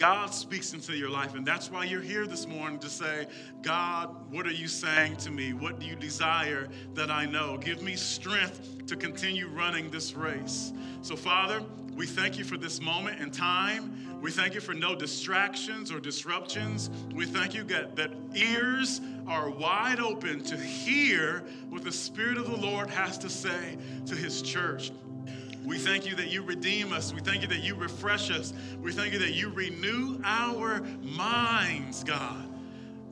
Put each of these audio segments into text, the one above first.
God speaks into your life, and that's why you're here this morning to say, God, what are you saying to me? What do you desire that I know? Give me strength to continue running this race. So, Father, we thank you for this moment in time. We thank you for no distractions or disruptions. We thank you that, that ears are wide open to hear what the Spirit of the Lord has to say to his church. We thank you that you redeem us. We thank you that you refresh us. We thank you that you renew our minds, God.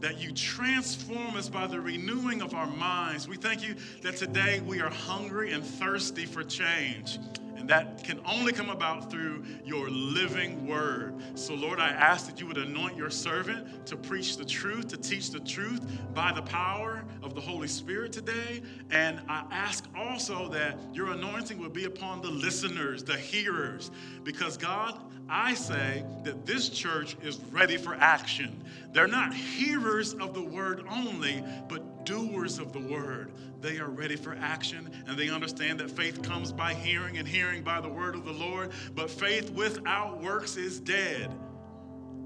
That you transform us by the renewing of our minds. We thank you that today we are hungry and thirsty for change. And that can only come about through your living word. So, Lord, I ask that you would anoint your servant to preach the truth, to teach the truth by the power of the Holy Spirit today. And I ask also that your anointing would be upon the listeners, the hearers, because God, I say that this church is ready for action. They're not hearers of the word only, but doers of the word. They are ready for action and they understand that faith comes by hearing and hearing by the word of the Lord. But faith without works is dead.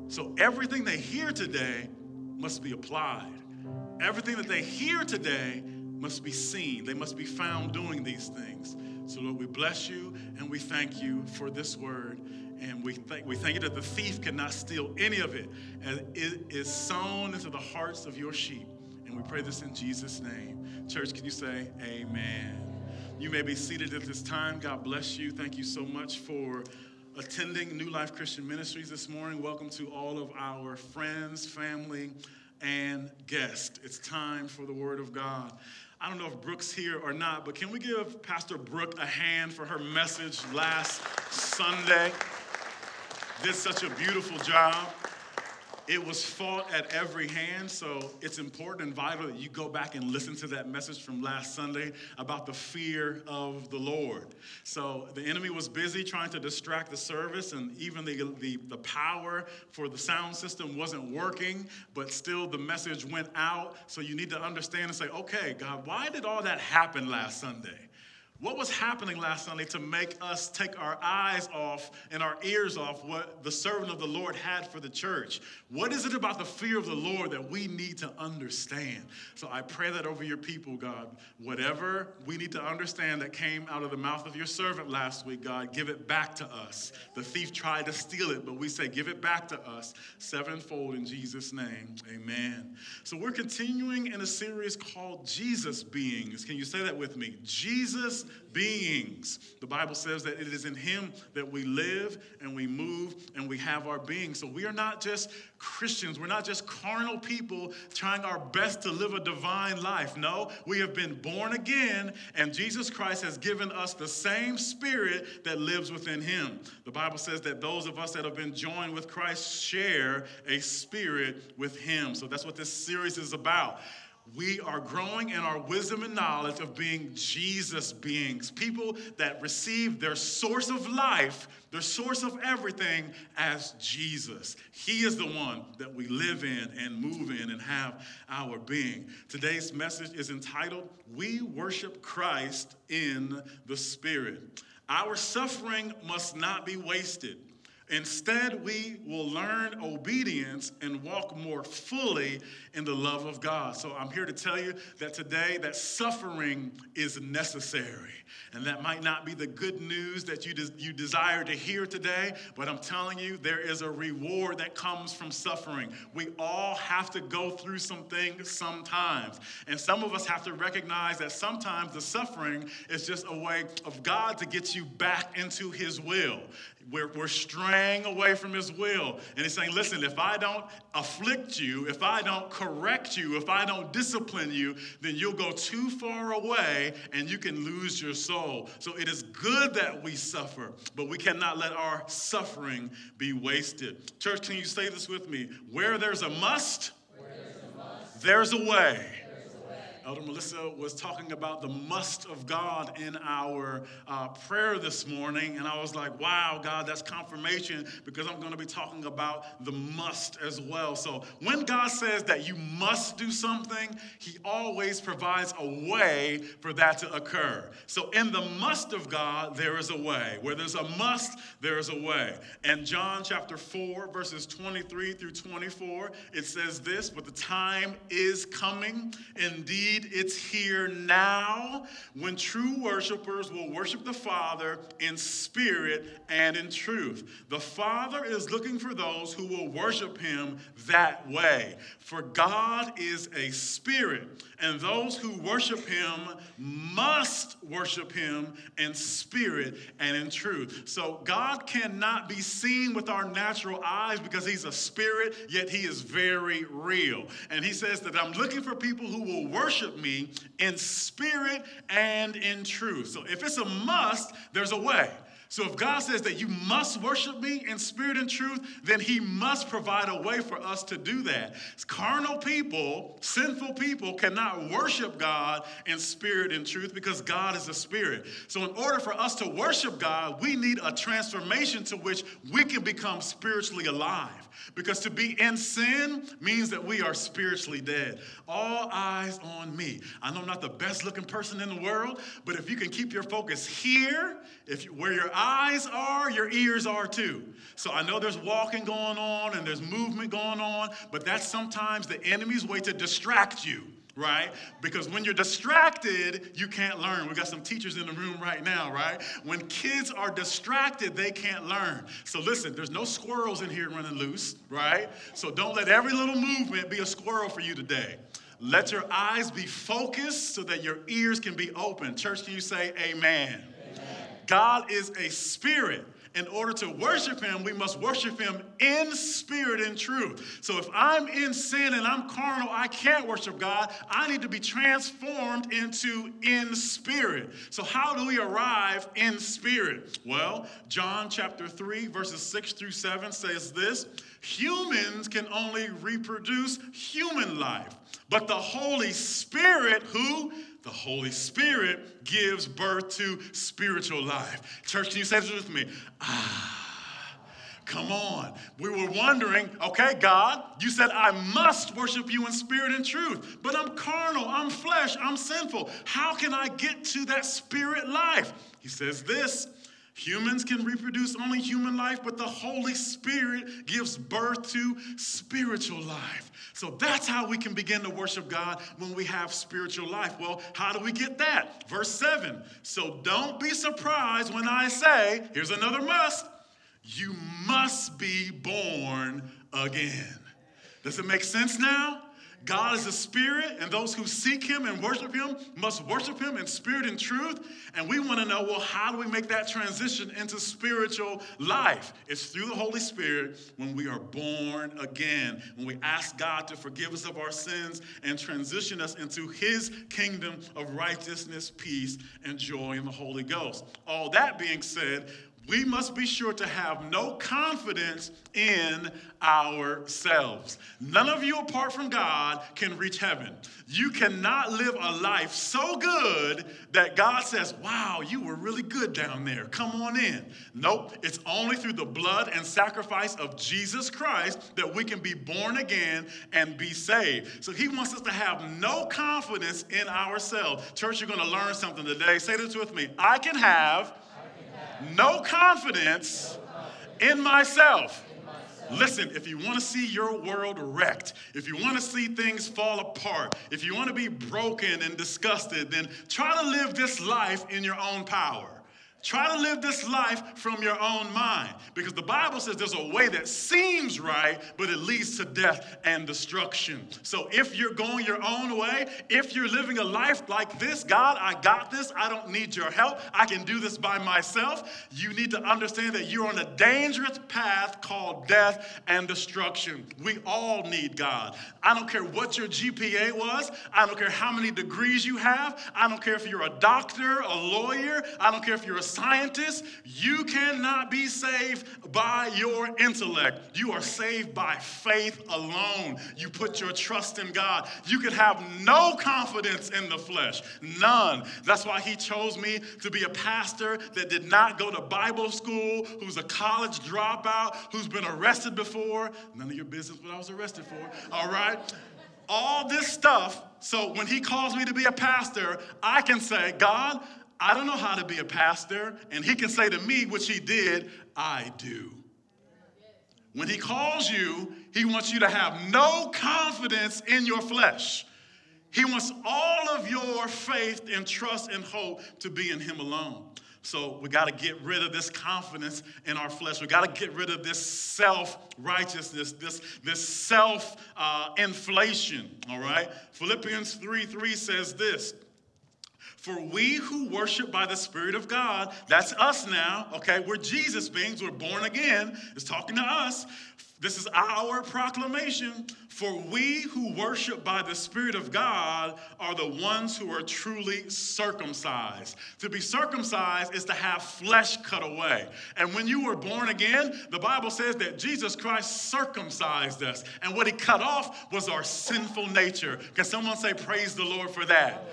So everything they hear today must be applied. Everything that they hear today must be seen. They must be found doing these things. So, Lord, we bless you and we thank you for this word. And we, th- we thank you that the thief cannot steal any of it, as it is sown into the hearts of your sheep. And we pray this in Jesus' name. Church, can you say amen? You may be seated at this time. God bless you. Thank you so much for attending New Life Christian Ministries this morning. Welcome to all of our friends, family, and guests. It's time for the Word of God. I don't know if Brooke's here or not, but can we give Pastor Brooke a hand for her message last Sunday? Did such a beautiful job. It was fought at every hand, so it's important and vital that you go back and listen to that message from last Sunday about the fear of the Lord. So the enemy was busy trying to distract the service, and even the, the, the power for the sound system wasn't working, but still the message went out. So you need to understand and say, okay, God, why did all that happen last Sunday? What was happening last Sunday to make us take our eyes off and our ears off what the servant of the Lord had for the church? What is it about the fear of the Lord that we need to understand? So I pray that over your people, God. Whatever we need to understand that came out of the mouth of your servant last week, God, give it back to us. The thief tried to steal it, but we say, give it back to us sevenfold in Jesus' name. Amen. So we're continuing in a series called Jesus Beings. Can you say that with me? Jesus beings. The Bible says that it is in Him that we live and we move and we have our being. So we are not just Christians, we're not just carnal people trying our best to live a divine life. No, we have been born again, and Jesus Christ has given us the same spirit that lives within Him. The Bible says that those of us that have been joined with Christ share a spirit with Him. So that's what this series is about we are growing in our wisdom and knowledge of being Jesus beings, people that receive their source of life, their source of everything as Jesus. He is the one that we live in and move in and have our being. Today's message is entitled, We Worship Christ in the Spirit. Our suffering must not be wasted. Instead, we will learn obedience and walk more fully in the love of God. So I'm here to tell you that today that suffering is necessary. And that might not be the good news that you, you desire to hear today, but I'm telling you, there is a reward that comes from suffering. We all have to go through some things sometimes. And some of us have to recognize that sometimes the suffering is just a way of God to get you back into His will. We're, we're straying away from his will. And he's saying, listen, if I don't afflict you, if I don't correct you, if I don't discipline you, then you'll go too far away and you can lose your soul. So it is good that we suffer, but we cannot let our suffering be wasted. Church, can you say this with me? Where there's a must, there's a, must. There's a way. Elder Melissa was talking about the must of God in our uh, prayer this morning, and I was like, wow, God, that's confirmation because I'm going to be talking about the must as well. So when God says that you must do something, He always provides a way for that to occur. So in the must of God, there is a way. Where there's a must, there is a way. And John chapter 4, verses 23 through 24, it says this, but the time is coming. Indeed, It's here now when true worshipers will worship the Father in spirit and in truth. The Father is looking for those who will worship him that way. For God is a spirit, and those who worship him must worship him in spirit and in truth. So God cannot be seen with our natural eyes because he's a spirit, yet he is very real. And he says that I'm looking for people who will worship me in spirit and in truth. So if it's a must, there's a way. So if God says that you must worship me in spirit and truth, then he must provide a way for us to do that. Carnal people, sinful people cannot worship God in spirit and truth because God is a spirit. So in order for us to worship God, we need a transformation to which we can become spiritually alive. Because to be in sin means that we are spiritually dead. All eyes on me. I know I'm not the best looking person in the world, but if you can keep your focus here, if you, where your eyes are, your ears are too. So I know there's walking going on and there's movement going on, but that's sometimes the enemy's way to distract you right? Because when you're distracted, you can't learn. We've got some teachers in the room right now, right? When kids are distracted, they can't learn. So listen, there's no squirrels in here running loose, right? So don't let every little movement be a squirrel for you today. Let your eyes be focused so that your ears can be open. Church, can you say amen? God is a spirit in order to worship him, we must worship him in spirit and truth. So if I'm in sin and I'm carnal, I can't worship God. I need to be transformed into in spirit. So how do we arrive in spirit? Well, John chapter 3, verses 6 through 7 says this humans can only reproduce human life, but the Holy Spirit, who the Holy Spirit gives birth to spiritual life. Church, can you say this with me? Ah. Come on. We were wondering, okay, God, you said I must worship you in spirit and truth, but I'm carnal, I'm flesh, I'm sinful. How can I get to that spirit life? He says this Humans can reproduce only human life, but the Holy Spirit gives birth to spiritual life. So that's how we can begin to worship God when we have spiritual life. Well, how do we get that? Verse 7. So don't be surprised when I say, here's another must, you must be born again. Does it make sense now? God is a spirit, and those who seek him and worship him must worship him in spirit and truth. And we want to know well, how do we make that transition into spiritual life? It's through the Holy Spirit when we are born again, when we ask God to forgive us of our sins and transition us into his kingdom of righteousness, peace, and joy in the Holy Ghost. All that being said, we must be sure to have no confidence in ourselves. None of you, apart from God, can reach heaven. You cannot live a life so good that God says, Wow, you were really good down there. Come on in. Nope, it's only through the blood and sacrifice of Jesus Christ that we can be born again and be saved. So He wants us to have no confidence in ourselves. Church, you're going to learn something today. Say this with me I can have no confidence in myself. Listen, if you want to see your world wrecked, if you want to see things fall apart, if you want to be broken and disgusted, then try to live this life in your own power. Try to live this life from your own mind because the Bible says there's a way that seems right, but it leads to death and destruction. So if you're going your own way, if you're living a life like this, God, I got this, I don't need your help, I can do this by myself, you need to understand that you're on a dangerous path called death and destruction. We all need God. I don't care what your GPA was, I don't care how many degrees you have, I don't care if you're a doctor, a lawyer, I don't care if you're a scientist, you cannot be saved by your intellect. You are saved by faith alone. You put your trust in God. You could have no confidence in the flesh, none. That's why He chose me to be a pastor that did not go to Bible school, who's a college dropout, who's been arrested before. None of your business what I was arrested for, all right? All this stuff. So when He calls me to be a pastor, I can say, God, I don't know how to be a pastor. And He can say to me, which He did, I do. When He calls you, He wants you to have no confidence in your flesh. He wants all of your faith and trust and hope to be in Him alone. So we got to get rid of this confidence in our flesh. We got to get rid of this self righteousness, this, this self uh, inflation. All right? Philippians 3 3 says this. For we who worship by the Spirit of God, that's us now, okay? We're Jesus beings, we're born again, is talking to us. This is our proclamation. For we who worship by the Spirit of God are the ones who are truly circumcised. To be circumcised is to have flesh cut away. And when you were born again, the Bible says that Jesus Christ circumcised us. And what he cut off was our sinful nature. Can someone say, Praise the Lord for that?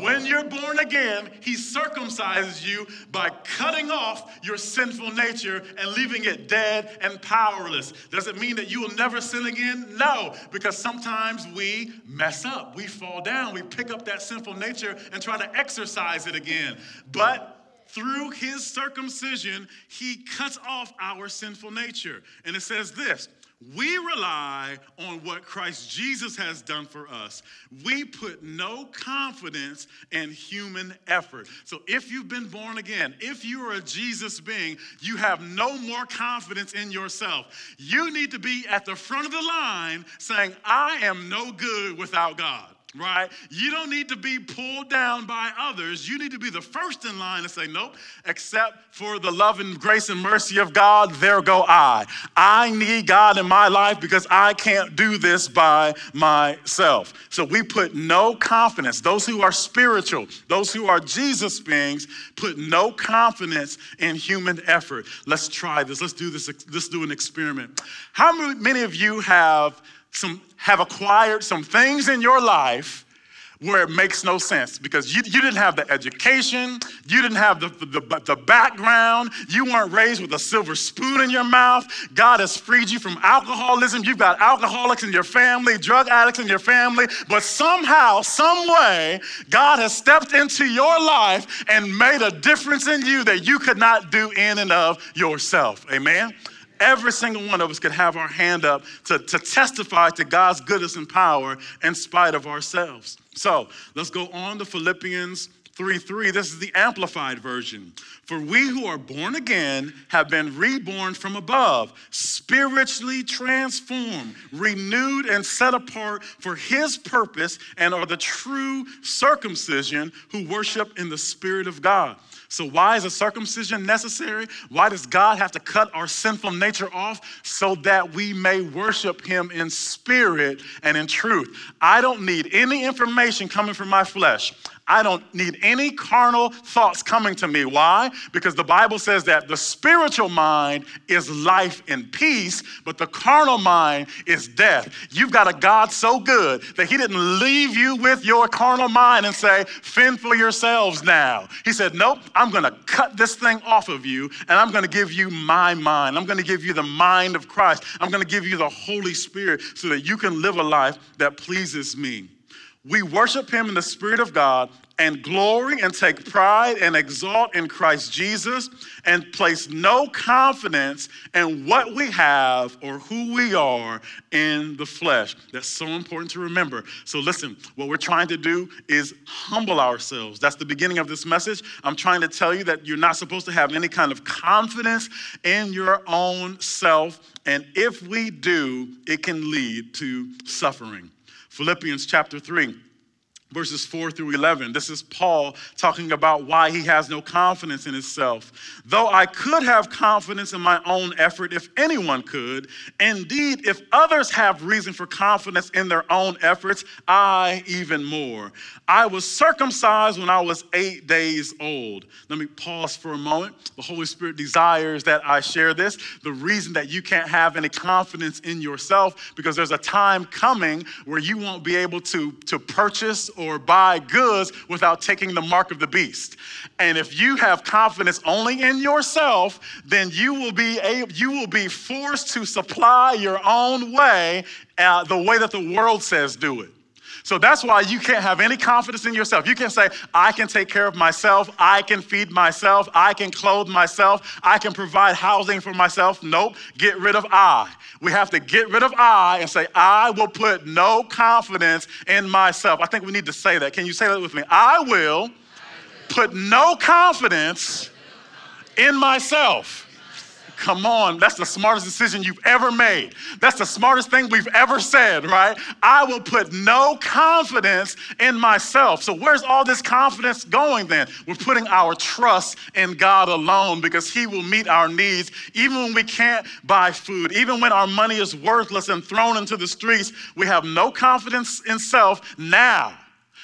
When you're born again, he circumcises you by cutting off your sinful nature and leaving it dead and powerless. Does it mean that you will never sin again? No, because sometimes we mess up, we fall down, we pick up that sinful nature and try to exercise it again. But through his circumcision, he cuts off our sinful nature. And it says this we rely on what Christ Jesus has done for us. We put no confidence in human effort. So if you've been born again, if you are a Jesus being, you have no more confidence in yourself. You need to be at the front of the line saying, I am no good without God right? You don't need to be pulled down by others. You need to be the first in line and say, Nope, except for the love and grace and mercy of God, there go I. I need God in my life because I can't do this by myself. So we put no confidence. Those who are spiritual, those who are Jesus beings, put no confidence in human effort. Let's try this. Let's do this. Let's do an experiment. How many of you have some have acquired some things in your life where it makes no sense because you, you didn't have the education, you didn't have the, the, the, background, you weren't raised with a silver spoon in your mouth. God has freed you from alcoholism. You've got alcoholics in your family, drug addicts in your family, but somehow, some way, God has stepped into your life and made a difference in you that you could not do in and of yourself. Amen? Every single one of us could have our hand up to, to testify to God's goodness and power in spite of ourselves. So let's go on to Philippians 3 3. This is the amplified version. For we who are born again have been reborn from above, spiritually transformed, renewed, and set apart for his purpose, and are the true circumcision who worship in the Spirit of God. So, why is a circumcision necessary? Why does God have to cut our sinful nature off? So that we may worship Him in spirit and in truth. I don't need any information coming from my flesh. I don't need any carnal thoughts coming to me. Why? Because the Bible says that the spiritual mind is life and peace, but the carnal mind is death. You've got a God so good that He didn't leave you with your carnal mind and say, fend for yourselves now. He said, Nope, I'm going to cut this thing off of you and I'm going to give you my mind. I'm going to give you the mind of Christ. I'm going to give you the Holy Spirit so that you can live a life that pleases me. We worship him in the Spirit of God and glory and take pride and exalt in Christ Jesus and place no confidence in what we have or who we are in the flesh. That's so important to remember. So, listen, what we're trying to do is humble ourselves. That's the beginning of this message. I'm trying to tell you that you're not supposed to have any kind of confidence in your own self. And if we do, it can lead to suffering. Philippians chapter 3 verses 4 through 11. This is Paul talking about why he has no confidence in himself. Though I could have confidence in my own effort if anyone could, indeed, if others have reason for confidence in their own efforts, I even more. I was circumcised when I was eight days old. Let me pause for a moment. The Holy Spirit desires that I share this. The reason that you can't have any confidence in yourself, because there's a time coming where you won't be able to, to purchase or buy goods without taking the mark of the beast. And if you have confidence only in yourself, then you will be able, you will be forced to supply your own way uh, the way that the world says do it. So that's why you can't have any confidence in yourself. You can say, I can take care of myself, I can feed myself, I can clothe myself, I can provide housing for myself. Nope, get rid of I. We have to get rid of I and say, I will put no confidence in myself. I think we need to say that. Can you say that with me? I will put no confidence in myself. Come on, that's the smartest decision you've ever made. That's the smartest thing we've ever said, right? I will put no confidence in myself. So, where's all this confidence going then? We're putting our trust in God alone because He will meet our needs even when we can't buy food, even when our money is worthless and thrown into the streets. We have no confidence in self now.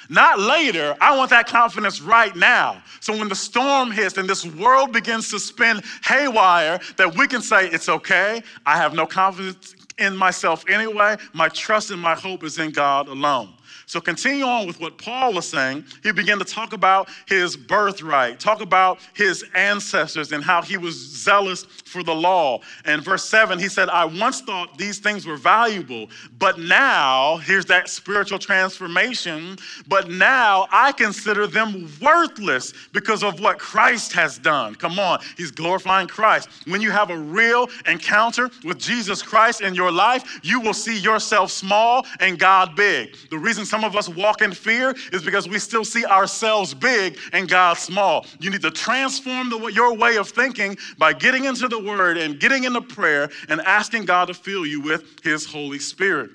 Not later. I want that confidence right now. So when the storm hits and this world begins to spin haywire, that we can say, it's okay. I have no confidence in myself anyway. My trust and my hope is in God alone. So continue on with what Paul was saying. He began to talk about his birthright, talk about his ancestors and how he was zealous for the law. And verse 7, he said, I once thought these things were valuable, but now, here's that spiritual transformation, but now I consider them worthless because of what Christ has done. Come on, he's glorifying Christ. When you have a real encounter with Jesus Christ in your life, you will see yourself small and God big. The reason some of us walk in fear is because we still see ourselves big and God small. You need to transform the, your way of thinking by getting into the Word and getting into prayer and asking God to fill you with His Holy Spirit.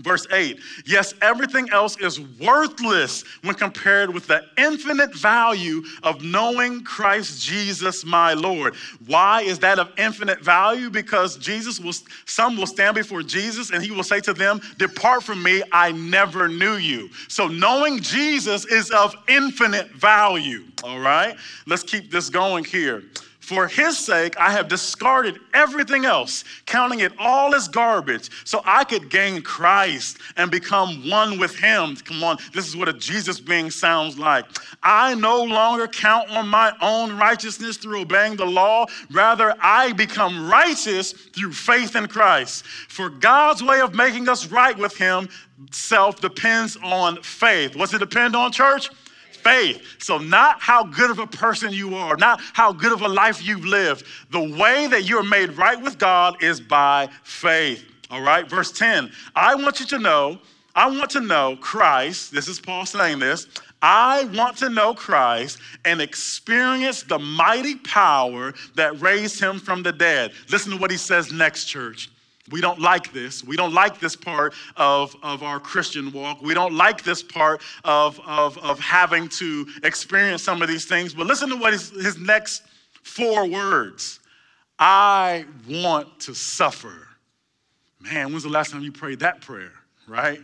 Verse 8, yes, everything else is worthless when compared with the infinite value of knowing Christ Jesus my Lord. Why is that of infinite value? Because Jesus will, some will stand before Jesus and he will say to them, Depart from me, I never knew you. So knowing Jesus is of infinite value. All right, let's keep this going here. For his sake, I have discarded everything else, counting it all as garbage, so I could gain Christ and become one with him. Come on, this is what a Jesus being sounds like. I no longer count on my own righteousness through obeying the law. Rather, I become righteous through faith in Christ. For God's way of making us right with him self depends on faith. What's it depend on, church? Faith. So, not how good of a person you are, not how good of a life you've lived. The way that you're made right with God is by faith. All right, verse 10. I want you to know, I want to know Christ. This is Paul saying this. I want to know Christ and experience the mighty power that raised him from the dead. Listen to what he says next, church. We don't like this. We don't like this part of, of our Christian walk. We don't like this part of, of, of having to experience some of these things. But listen to what his, his next four words I want to suffer. Man, when's the last time you prayed that prayer, right?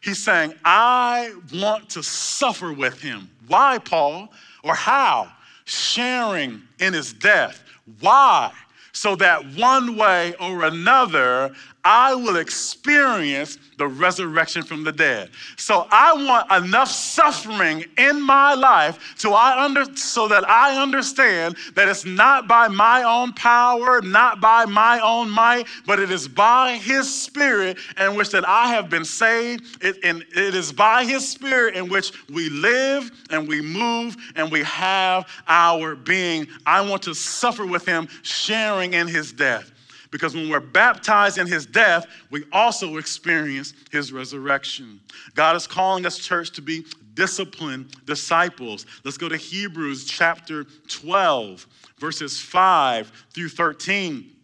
He's saying, I want to suffer with him. Why, Paul? Or how? Sharing in his death. Why? So that one way or another I will experience the resurrection from the dead. So I want enough suffering in my life so I under so that I understand that it's not by my own power, not by my own might, but it is by his spirit in which that I have been saved. It, and it is by his spirit in which we live and we move and we have our being. I want to suffer with him, sharing in his death. Because when we're baptized in his death, we also experience his resurrection. God is calling us, church, to be disciplined disciples. Let's go to Hebrews chapter 12, verses 5 through 13.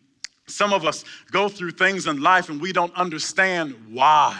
Some of us go through things in life and we don't understand why.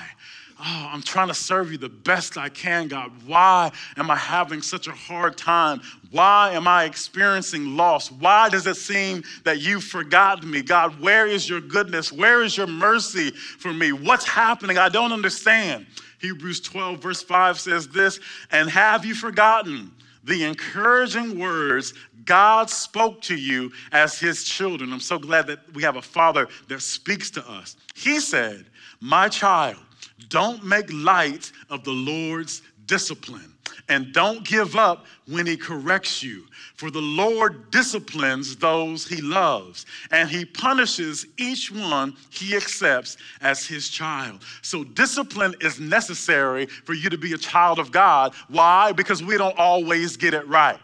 Oh, I'm trying to serve you the best I can, God. Why am I having such a hard time? Why am I experiencing loss? Why does it seem that you've forgotten me? God, where is your goodness? Where is your mercy for me? What's happening? I don't understand. Hebrews 12, verse 5 says this And have you forgotten the encouraging words God spoke to you as his children? I'm so glad that we have a father that speaks to us. He said, My child, don't make light of the Lord's discipline. And don't give up when he corrects you. For the Lord disciplines those he loves, and he punishes each one he accepts as his child. So, discipline is necessary for you to be a child of God. Why? Because we don't always get it right.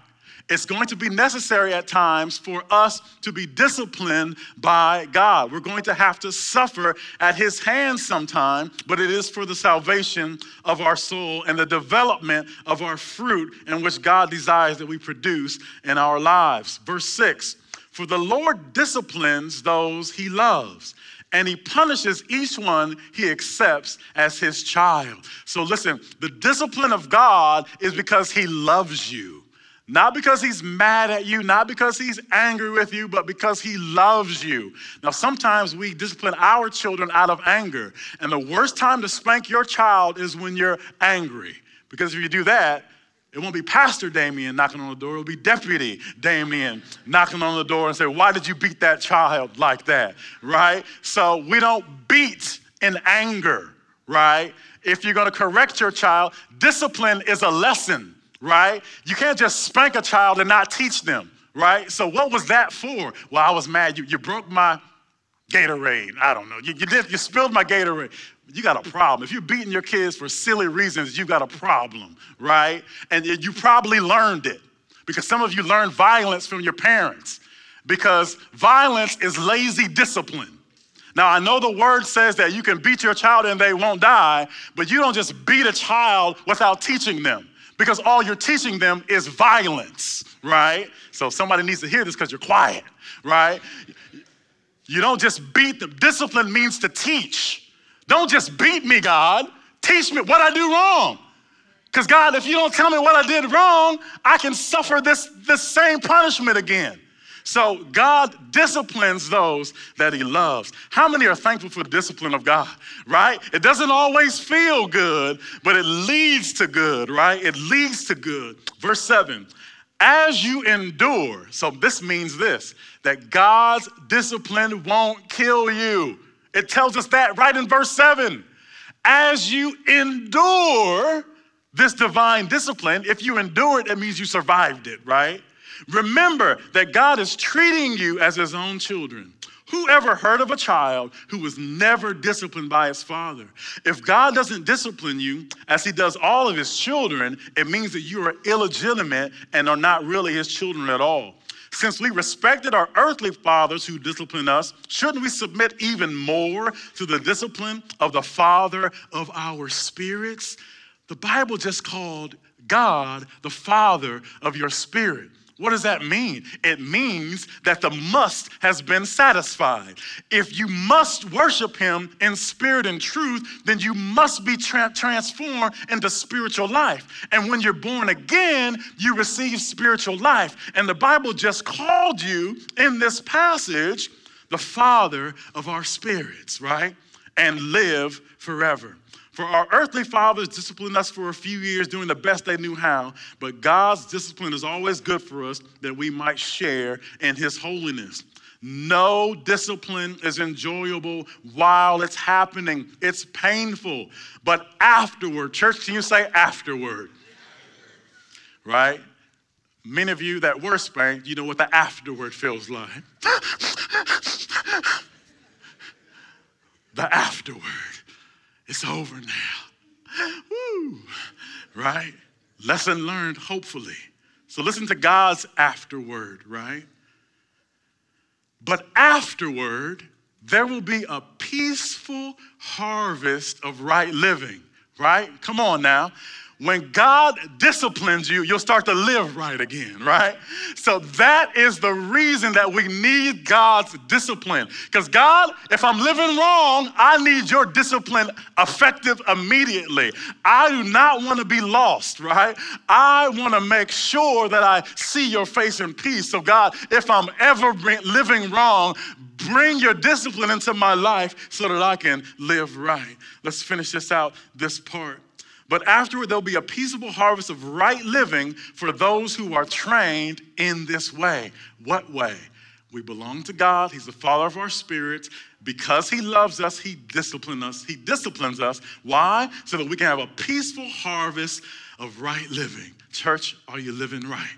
It's going to be necessary at times for us to be disciplined by God. We're going to have to suffer at His hands sometime, but it is for the salvation of our soul and the development of our fruit in which God desires that we produce in our lives. Verse 6 For the Lord disciplines those He loves and he punishes each one he accepts as his child. So listen, the discipline of God is because he loves you. Not because he's mad at you, not because he's angry with you, but because he loves you. Now, sometimes we discipline our children out of anger. And the worst time to spank your child is when you're angry. Because if you do that, it won't be Pastor Damien knocking on the door, it'll be Deputy Damien knocking on the door and say, Why did you beat that child like that? Right? So we don't beat in anger, right? If you're gonna correct your child, discipline is a lesson right? You can't just spank a child and not teach them, right? So what was that for? Well, I was mad. You, you broke my Gatorade. I don't know. You, you, did, you spilled my Gatorade. You got a problem. If you're beating your kids for silly reasons, you got a problem, right? And you probably learned it because some of you learned violence from your parents because violence is lazy discipline. Now, I know the word says that you can beat your child and they won't die, but you don't just beat a child without teaching them because all you're teaching them is violence, right? So somebody needs to hear this because you're quiet, right? You don't just beat them. Discipline means to teach. Don't just beat me, God. Teach me what I do wrong. Because, God, if you don't tell me what I did wrong, I can suffer this, this same punishment again. So God disciplines those that he loves. How many are thankful for the discipline of God, right? It doesn't always feel good, but it leads to good, right? It leads to good. Verse 7 As you endure, so this means this that God's discipline won't kill you. It tells us that right in verse 7. As you endure this divine discipline, if you endure it, it means you survived it, right? Remember that God is treating you as his own children. Who ever heard of a child who was never disciplined by his father? If God doesn't discipline you as he does all of his children, it means that you are illegitimate and are not really his children at all. Since we respected our earthly fathers who disciplined us, shouldn't we submit even more to the discipline of the Father of our spirits? The Bible just called God the Father of your spirit. What does that mean? It means that the must has been satisfied. If you must worship him in spirit and truth, then you must be tra- transformed into spiritual life. And when you're born again, you receive spiritual life. And the Bible just called you in this passage the father of our spirits, right? And live forever. For our earthly fathers disciplined us for a few years doing the best they knew how, but God's discipline is always good for us that we might share in His holiness. No discipline is enjoyable while it's happening. It's painful. But afterward, church, can you say afterward? Right? Many of you that were spanked, you know what the afterward feels like. the afterward. It's over now. Woo. Right? Lesson learned, hopefully. So listen to God's afterword, right? But afterward, there will be a peaceful harvest of right living, right? Come on now. When God disciplines you, you'll start to live right again, right? So that is the reason that we need God's discipline. Because God, if I'm living wrong, I need your discipline effective immediately. I do not want to be lost, right? I want to make sure that I see your face in peace. So, God, if I'm ever living wrong, bring your discipline into my life so that I can live right. Let's finish this out, this part. But afterward, there'll be a peaceable harvest of right living for those who are trained in this way. What way? We belong to God. He's the Father of our spirits. Because He loves us, He disciplines us. He disciplines us. Why? So that we can have a peaceful harvest of right living. Church, are you living right?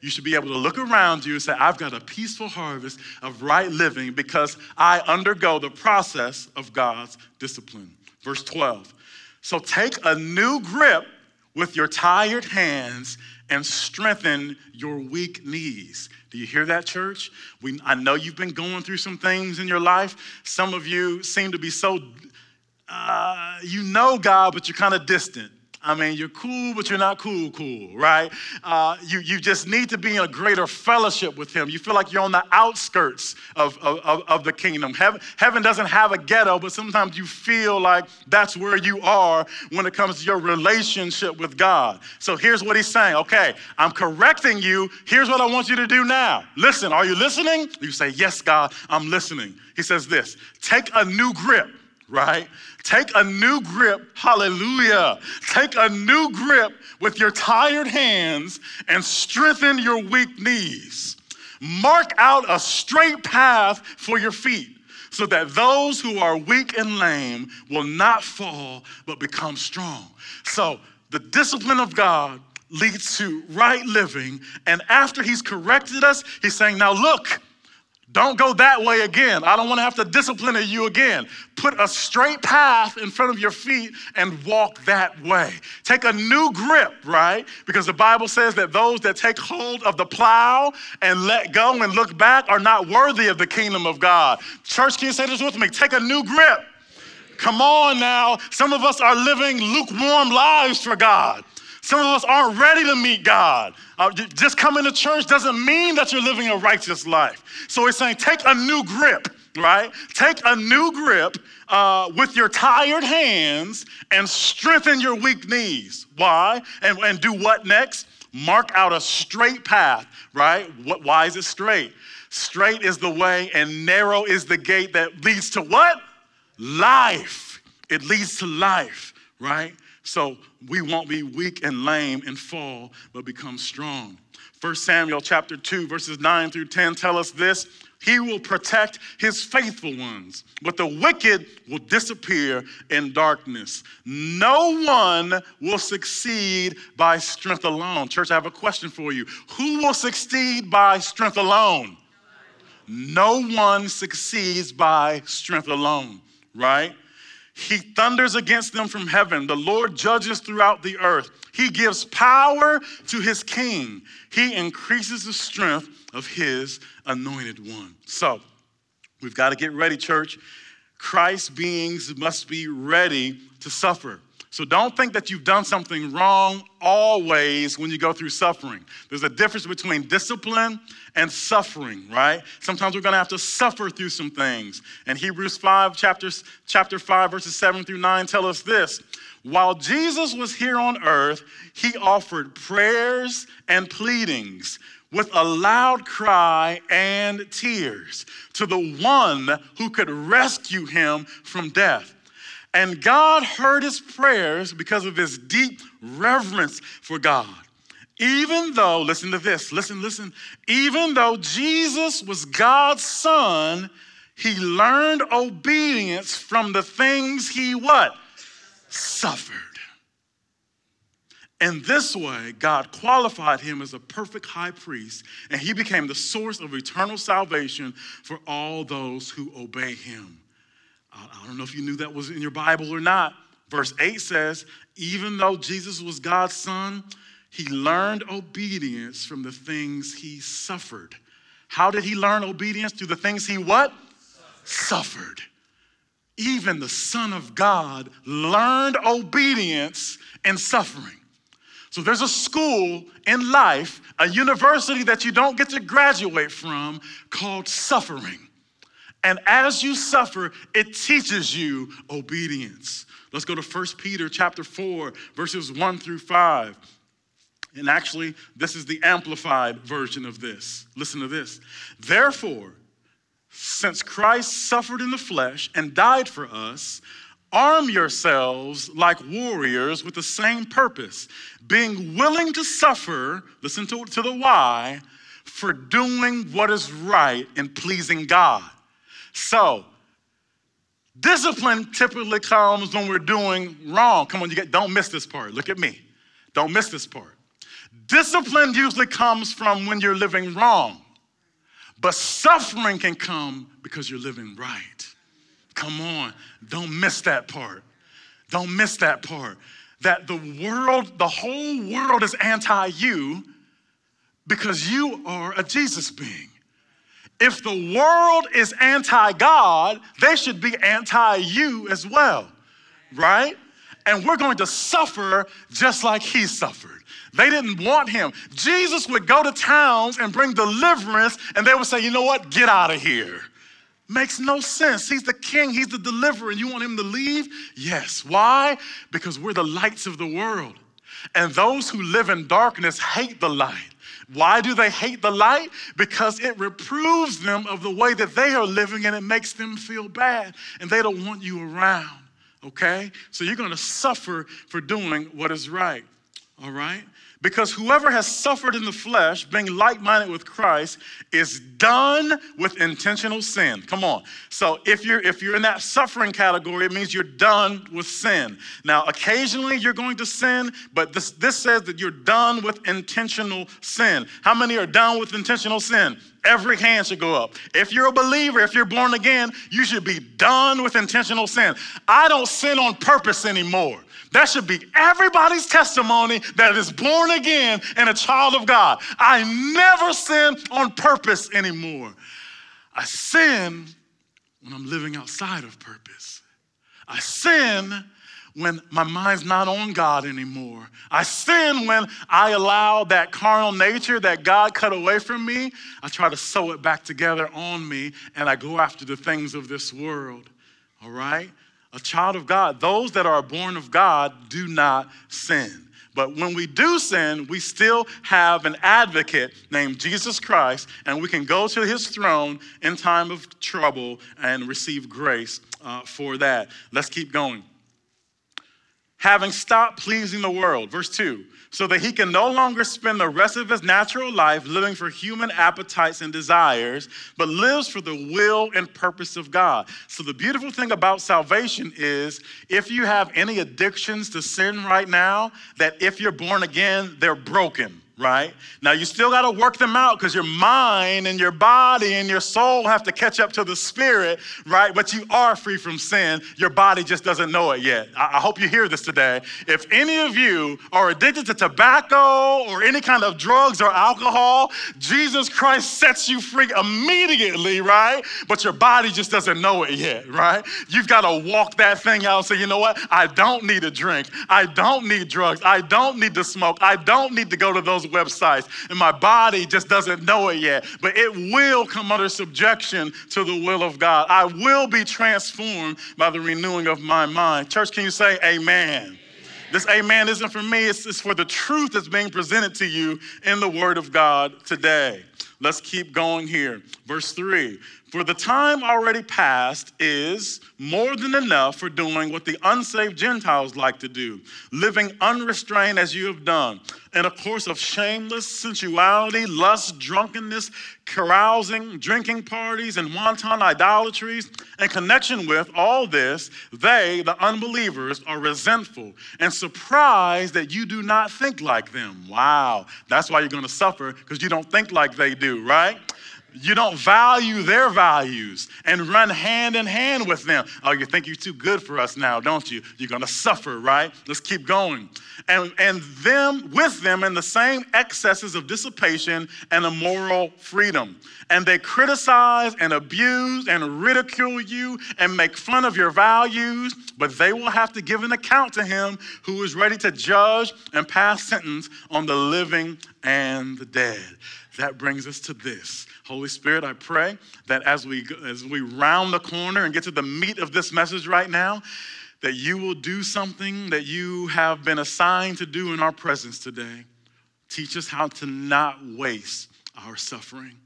You should be able to look around you and say, I've got a peaceful harvest of right living because I undergo the process of God's discipline. Verse 12. So take a new grip with your tired hands and strengthen your weak knees. Do you hear that, church? We, I know you've been going through some things in your life. Some of you seem to be so, uh, you know God, but you're kind of distant. I mean, you're cool, but you're not cool, cool, right? Uh, you, you just need to be in a greater fellowship with Him. You feel like you're on the outskirts of, of, of the kingdom. Heaven, heaven doesn't have a ghetto, but sometimes you feel like that's where you are when it comes to your relationship with God. So here's what He's saying okay, I'm correcting you. Here's what I want you to do now. Listen, are you listening? You say, Yes, God, I'm listening. He says this take a new grip right? Take a new grip, hallelujah. Take a new grip with your tired hands and strengthen your weak knees. Mark out a straight path for your feet so that those who are weak and lame will not fall but become strong. So, the discipline of God leads to right living. And after He's corrected us, He's saying, Now look, don't go that way again. I don't want to have to discipline you again. Put a straight path in front of your feet and walk that way. Take a new grip, right? Because the Bible says that those that take hold of the plow and let go and look back are not worthy of the kingdom of God. Church, can you say this with me? Take a new grip. Come on now. Some of us are living lukewarm lives for God. Some of us aren't ready to meet God. Uh, just coming to church doesn't mean that you're living a righteous life. So he's saying, take a new grip, right? Take a new grip uh, with your tired hands and strengthen your weak knees. Why? And, and do what next? Mark out a straight path, right? What, why is it straight? Straight is the way, and narrow is the gate that leads to what? Life. It leads to life, right? So we won't be weak and lame and fall, but become strong. 1 Samuel chapter 2, verses 9 through 10 tell us this. He will protect his faithful ones, but the wicked will disappear in darkness. No one will succeed by strength alone. Church, I have a question for you. Who will succeed by strength alone? No one succeeds by strength alone, right? He thunders against them from heaven. The Lord judges throughout the earth. He gives power to his king. He increases the strength of his anointed one. So, we've got to get ready, church. Christ beings must be ready to suffer. So don't think that you've done something wrong always when you go through suffering. There's a difference between discipline and suffering, right? Sometimes we're going to have to suffer through some things. And Hebrews 5 chapters chapter 5 verses 7 through 9 tell us this. While Jesus was here on earth, he offered prayers and pleadings with a loud cry and tears to the one who could rescue him from death. And God heard his prayers because of his deep reverence for God. Even though, listen to this, listen, listen, even though Jesus was God's son, he learned obedience from the things he what? Suffered. In this way, God qualified him as a perfect high priest, and he became the source of eternal salvation for all those who obey him. I don't know if you knew that was in your Bible or not. Verse 8 says, even though Jesus was God's son, he learned obedience from the things he suffered. How did he learn obedience? Through the things he what? Suffered. suffered. Even the Son of God learned obedience in suffering. So there's a school in life, a university that you don't get to graduate from called suffering. And as you suffer, it teaches you obedience. Let's go to 1 Peter chapter 4, verses 1 through 5. And actually, this is the amplified version of this. Listen to this. Therefore, since Christ suffered in the flesh and died for us, arm yourselves like warriors with the same purpose, being willing to suffer, listen to, to the why, for doing what is right and pleasing God. So, discipline typically comes when we're doing wrong. Come on, you get, don't miss this part. Look at me. Don't miss this part. Discipline usually comes from when you're living wrong, but suffering can come because you're living right. Come on, don't miss that part. Don't miss that part. That the world, the whole world is anti you because you are a Jesus being. If the world is anti God, they should be anti you as well, right? And we're going to suffer just like he suffered. They didn't want him. Jesus would go to towns and bring deliverance, and they would say, You know what? Get out of here. Makes no sense. He's the king, he's the deliverer, and you want him to leave? Yes. Why? Because we're the lights of the world. And those who live in darkness hate the light. Why do they hate the light? Because it reproves them of the way that they are living and it makes them feel bad and they don't want you around. Okay? So you're to suffer for doing what is right. All right? Because whoever has suffered in the flesh, being like minded with Christ, is done with intentional sin. Come on. So if you're if you're in that suffering category, it means you're done with sin. Now, occasionally you're going to sin, but this, this says that you're done with intentional sin. How many are done with intentional sin? Every hand should go up. If you're a believer, if you're born again, you should be done with intentional sin. I don't sin on purpose anymore. That should be everybody's testimony that is born again and a child of God. I never sin on purpose anymore. I sin when I'm living outside of purpose. I sin when my mind's not on God anymore. I sin when I allow that carnal nature that God cut away from me, I try to sew it back together on me and I go after the things of this world. All right? a child of God, those that are born of God do not sin. But when we do sin, we still have an advocate named Jesus Christ, and we can go to his throne in time of trouble and receive grace uh, for that. Let's keep going. Having stopped pleasing the world, verse 2 so that he can no longer spend the rest of his natural life living for human appetites and desires, but lives for the will and purpose of God. So, the beautiful thing about salvation is if you have any addictions to sin right now, that if you're born again, they're broken right? Now you still got to work them out because your mind and your body and your soul have to catch up to the spirit, right? But you are free from sin. Your body just doesn't know it yet. I, I hope you hear this today. If any of you are addicted to tobacco or any kind of drugs or alcohol, Jesus Christ sets you free immediately, right? But your body just doesn't know it yet, right? You've got to walk that thing out and say, you know what? I don't need a drink. I don't need drugs. I don't need to smoke. I don't need to go to those websites, and my body just doesn't know it yet. But it will come under subjection to the will of God. I will be transformed by the renewing of my mind. Church, can you say amen? This amen isn't for me, it's, it's for the truth that's being presented to you in the Word of God today. Let's keep going here. Verse 3 For the time already past is more than enough for doing what the unsaved Gentiles like to do, living unrestrained as you have done, in a course of shameless sensuality, lust, drunkenness, carousing, drinking parties, and wanton idolatries. In connection with all this, they, the unbelievers, are resentful and surprised that you do not think like them. Wow, that's why you're going to suffer because you don't think like they do, right? You don't value their values and run hand in hand with them. Oh, you think you're too good for us now, don't you? You're to suffer, right? Let's keep going. And, and them with them in the same excesses of dissipation and immoral freedom. And they criticize and abuse and ridicule you and make fun of your values, but they will have to give an account to him who is ready to judge and pass sentence on the living and the dead. That brings us to this Holy Spirit, I pray that as we, as we round the corner and get to the meat of this message right now, that you will do something that you have been assigned to do in our presence today. Teach us how to not waste our suffering.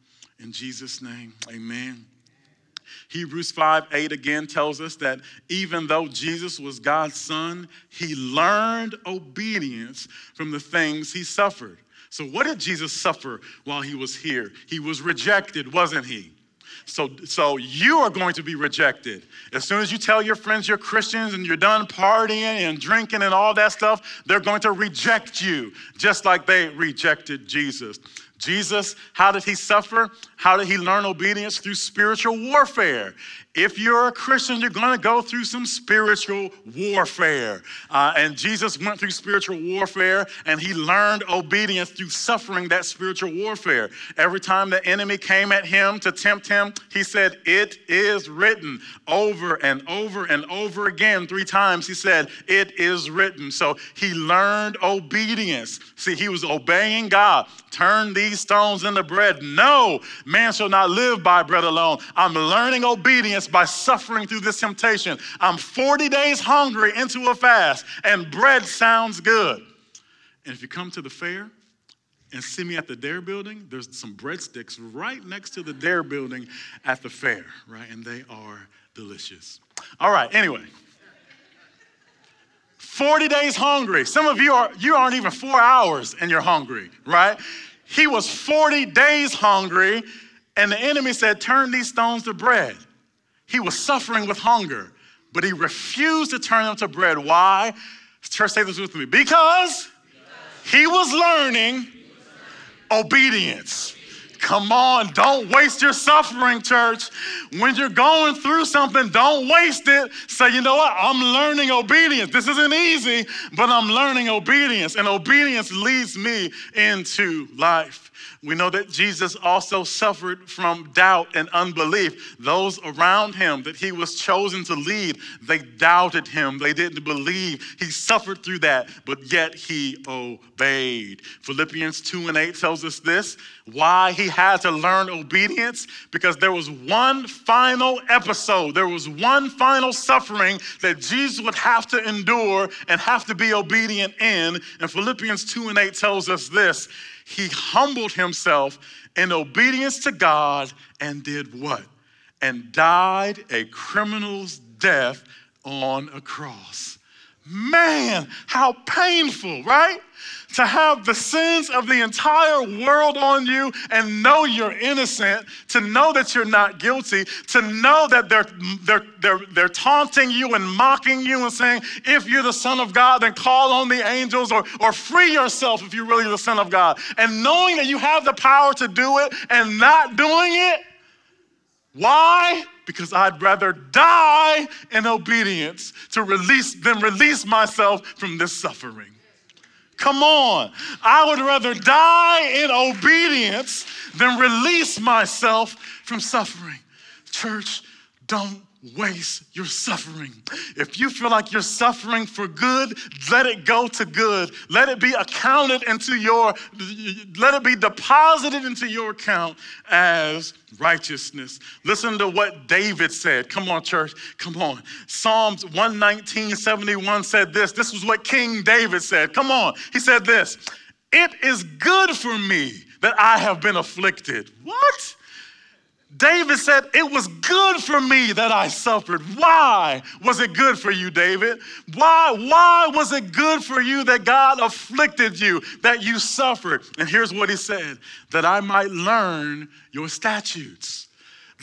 In Jesus' name, amen. Hebrews 5 8 again tells us that even though Jesus was God's son, he learned obedience from the things he suffered. So, what did Jesus suffer while he was here? He was rejected, wasn't he? So, so you are going to be rejected. As soon as you tell your friends you're Christians and you're done partying and drinking and all that stuff, they're going to reject you, just like they rejected Jesus. Jesus, how did he suffer? How did he learn obedience? Through spiritual warfare. If you're a Christian, you're going to go through some spiritual warfare. Uh, and Jesus went through spiritual warfare and he learned obedience through suffering that spiritual warfare. Every time the enemy came at him to tempt him, he said, It is written over and over and over again. Three times he said, It is written. So he learned obedience. See, he was obeying God. Turn these stones into bread. No, man shall not live by bread alone. I'm learning obedience by suffering through this temptation. I'm 40 days hungry into a fast, and bread sounds good. And if you come to the fair and see me at the Dare building, there's some breadsticks right next to the Dare building at the fair, right? And they are delicious. All right, anyway. 40 days hungry. Some of you are you aren't even 4 hours and you're hungry, right? He was 40 days hungry and the enemy said, "Turn these stones to bread." He was suffering with hunger, but he refused to turn them to bread. Why? Church, say this with me. Because he was learning obedience. Come on, don't waste your suffering, church. When you're going through something, don't waste it. Say, you know what? I'm learning obedience. This isn't easy, but I'm learning obedience, and obedience leads me into life. We know that Jesus also suffered from doubt and unbelief. Those around him that he was chosen to lead, they doubted him. They didn't believe. He suffered through that, but yet he obeyed. Philippians 2 and 8 tells us this why he had to learn obedience because there was one final episode, there was one final suffering that Jesus would have to endure and have to be obedient in. And Philippians 2 and 8 tells us this he humbled himself in obedience to God and did what? And died a criminal's death on a cross. Man, how painful, right? To have the sins of the entire world on you and know you're innocent, to know that you're not guilty, to know that they're, they're, they're, they're taunting you and mocking you and saying, if you're the Son of God, then call on the angels or, or free yourself if you're really the Son of God. And knowing that you have the power to do it and not doing it, why? Because I'd rather die in obedience to release than release myself from this suffering. Come on. I would rather die in obedience than release myself from suffering. Church, don't waste your suffering. If you feel like you're suffering for good, let it go to good. Let it be accounted into your, let it be deposited into your account as righteousness. Listen to what David said. Come on, church. Come on. Psalms 119, 71 said this. This was what King David said. Come on. He said this It is good for me that I have been afflicted. What? David said, It was good for me that I suffered. Why was it good for you, David? Why, why was it good for you that God afflicted you, that you suffered? And here's what he said that I might learn your statutes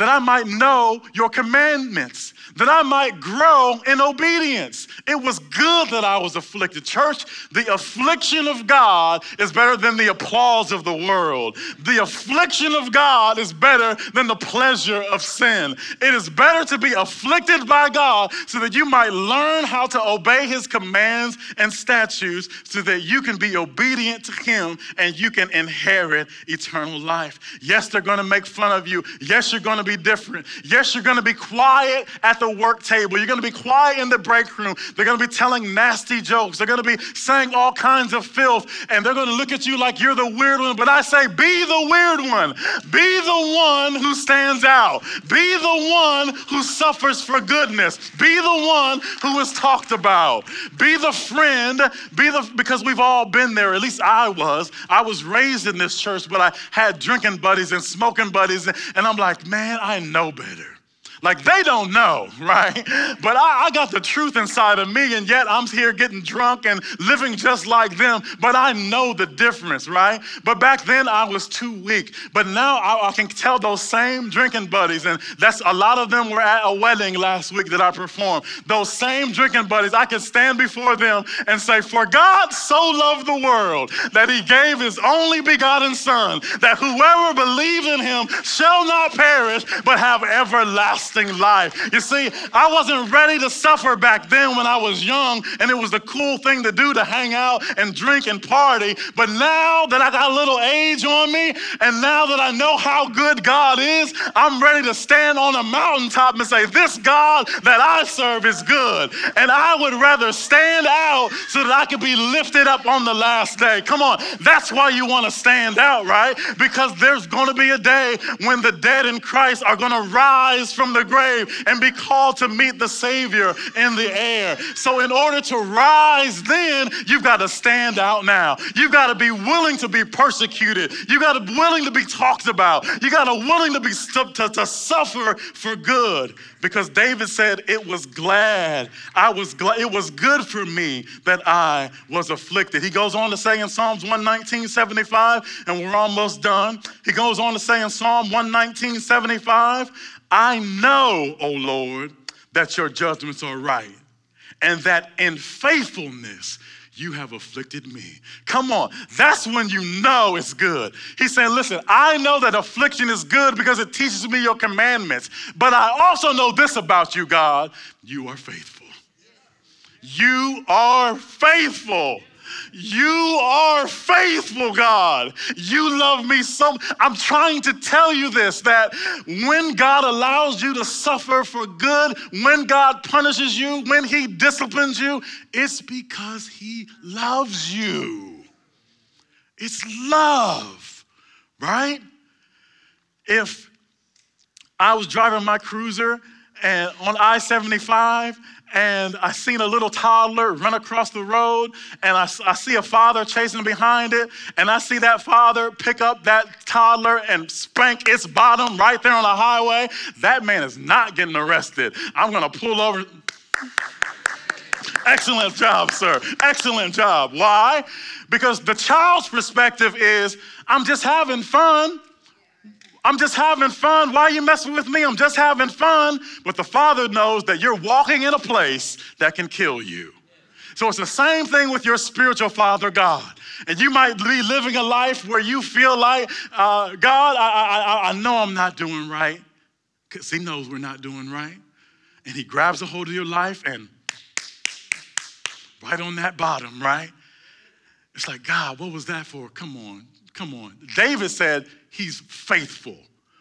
that I might know your commandments, that I might grow in obedience. It was good that I was afflicted. Church, the affliction of God is better than the applause of the world. The affliction of God is better than the pleasure of sin. It is better to be afflicted by God so that you might learn how to obey his commands and statutes so that you can be obedient to him and you can inherit eternal life. Yes, they're going to make fun of you. Yes, you're going to be different. Yes, you're going to be quiet at the work table. You're going to be quiet in the break room. They're going to be telling nasty jokes. They're going to be saying all kinds of filth, and they're going to look at you like you're the weird one. But I say, be the weird one. Be the one who stands out. Be the one who suffers for goodness. Be the one who is talked about. Be the friend. Be the because we've all been there. At least I was. I was raised in this church, but I had drinking buddies and smoking buddies, and I'm like, man, I know better. Like they don't know, right? But I, I, got the truth inside of me, and yet I'm here getting drunk and living just like them. But I know the difference, right? But back then I was too weak. But now I, I can tell those same drinking buddies, and that's a lot of them were at a wedding last week that I performed. Those same drinking buddies, I can stand before them and say, For God so loved the world that he gave his only begotten Son, that whoever believes in him shall not perish, but have everlasting life. You see, I wasn't ready to suffer back then when I was young, and it was the cool thing to do to hang out and drink and party. But now that I got a little age on me, and now that I know how good God is, I'm ready to stand on a mountaintop and say, This God that I serve is good. And I would rather stand out so that I could be lifted up on the last day. Come on, that's why you want to stand out, right? Because there's going to be a day when the dead in Christ are going to rise from the the grave and be called to meet the Savior in the air. So, in order to rise then, you've got to stand out now. You've got to be willing to be persecuted. You've got to be willing to be talked about. You got to willing to be to, to suffer for good. Because David said, It was glad. I was glad. It was good for me that I was afflicted. He goes on to say in Psalms 119, 75, and we're almost done. He goes on to say in Psalm 119, 75, I know, O Lord, that your judgments are right, and that in faithfulness you have afflicted me. Come on, that's when you know it's good. He's saying, Listen, I know that affliction is good because it teaches me your commandments, but I also know this about you, God you are faithful. You are faithful. You are faithful, God. You love me so. I'm trying to tell you this that when God allows you to suffer for good, when God punishes you, when He disciplines you, it's because He loves you. It's love, right? If I was driving my cruiser and on I 75 and I seen a little toddler run across the road, and I, I, see a father chasing behind it, and I see that father pick up that toddler and spank its bottom right there on the highway, that man is not getting arrested. I'm gonna pull over. Excellent job, sir. Excellent job. Why? Because the child's perspective is I'm just having fun. I'm just having fun. Why are you messing with me? I'm just having fun. But the Father knows that you're walking in a place that can kill you. So it's the same thing with your spiritual father, God. And you might be living a life where you feel like, uh, God, I, I, I know I'm not doing right. Because He knows we're not doing right. And He grabs a hold of your life and right on that bottom, right? It's like, God, what was that for? Come on, come on. David said, he's faithful,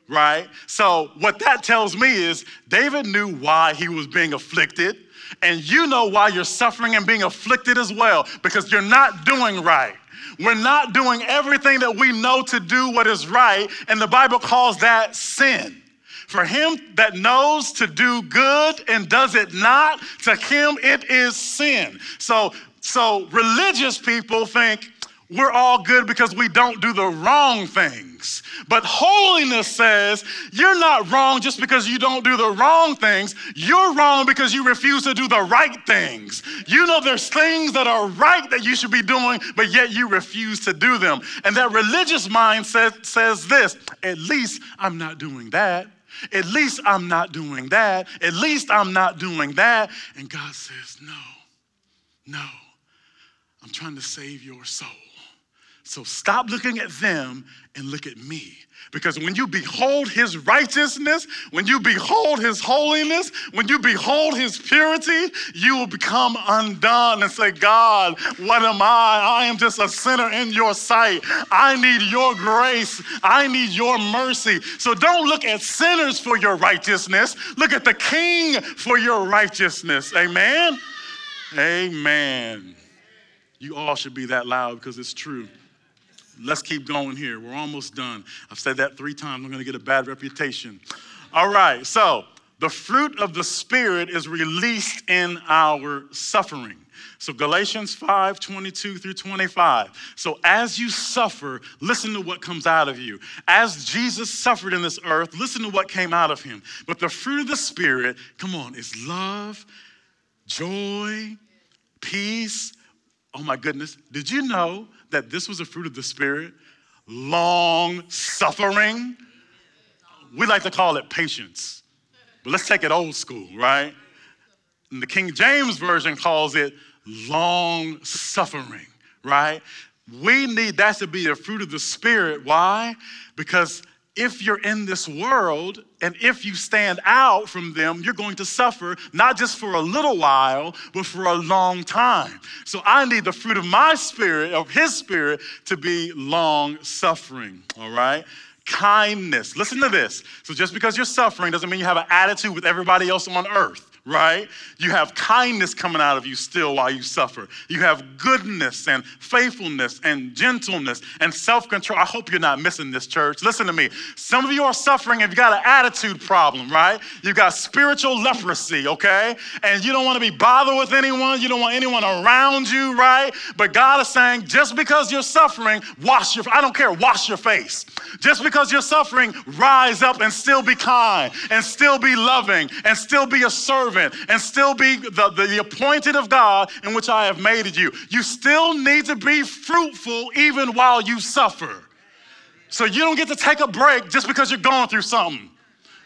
right? So, what that tells me is David knew why he was being afflicted, and you know why you're suffering and being afflicted as well, because you're not doing right. We're not doing everything that we know to do what is right, and the Bible calls that sin. For him that knows to do good and does it not, to him it is sin. So, so religious people think, we're all good because we don't do the wrong things. But holiness says you're not wrong just because you don't do the wrong things. You're wrong because you refuse to do the right things. You know there's things that are right that you should be doing, but yet you refuse to do them. And that religious mind says, says this at least I'm not doing that. At least I'm not doing that. At least I'm not doing that. And God says, No, no, I'm trying to save your soul. So stop looking at them and look at me. Because when you behold his righteousness, when you behold his holiness, when you behold his purity, you will become undone and say, God, what am I? I am just a sinner in your sight. I need your grace. I need your mercy. So don't look at sinners for your righteousness. Look at the king for your righteousness. Amen? Amen. You all should be that loud because it's true. Let's keep going here. We're almost done. I've said that three times. I'm going to get a bad reputation. All right, so the fruit of the Spirit is released in our suffering. So Galatians 5 22 through 25. So as you suffer, listen to what comes out of you. As Jesus suffered in this earth, listen to what came out of him. But the fruit of the Spirit, come on, is love, joy, peace. Oh my goodness. Did you know that this was a fruit of the Spirit? Long suffering. We like to call it patience, but let's take it old school, right? And the King James Version calls it long suffering, right? We need that to be a fruit of the Spirit. Why? Because if you're in this world and if you stand out from them, you're going to suffer not just for a little while, but for a long time. So I need the fruit of my spirit, of his spirit, to be long suffering, all right? Kindness. Listen to this. So just because you're suffering doesn't mean you have an attitude with everybody else on earth right? You have kindness coming out of you still while you suffer. You have goodness and faithfulness and gentleness and self control. I hope you're not missing this, church. Listen to me. Some of you are suffering and you've got an attitude problem, right? You've got spiritual leprosy, okay? And you don't want to be bothered with anyone. You don't want anyone around you, right? But God is saying, just because you're suffering, wash your, I don't care, wash your face. Just because you're suffering, rise up and still be kind and still be loving and still be a servant servant and still be the, the, the appointed of God in which I have made you. You still need to be fruitful even while you suffer. So you don't get to take a break just because you're going through something.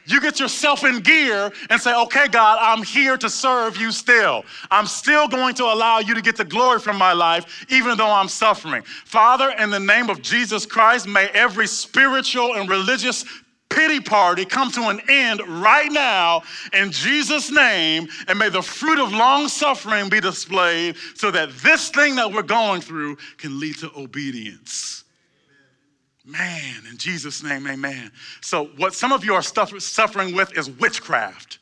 You get yourself in gear and say, okay, God, I'm here to serve you still. I'm still going to allow you to get the glory from my life, even though I'm suffering. Father, in the name of Jesus Christ, may every spiritual and religious pity party come to an end right now in Jesus' name, and may the fruit of long suffering be displayed so that this thing that we're going through can lead to obedience. Man, in Jesus' name, amen. So, what some of you are suffering with is witchcraft.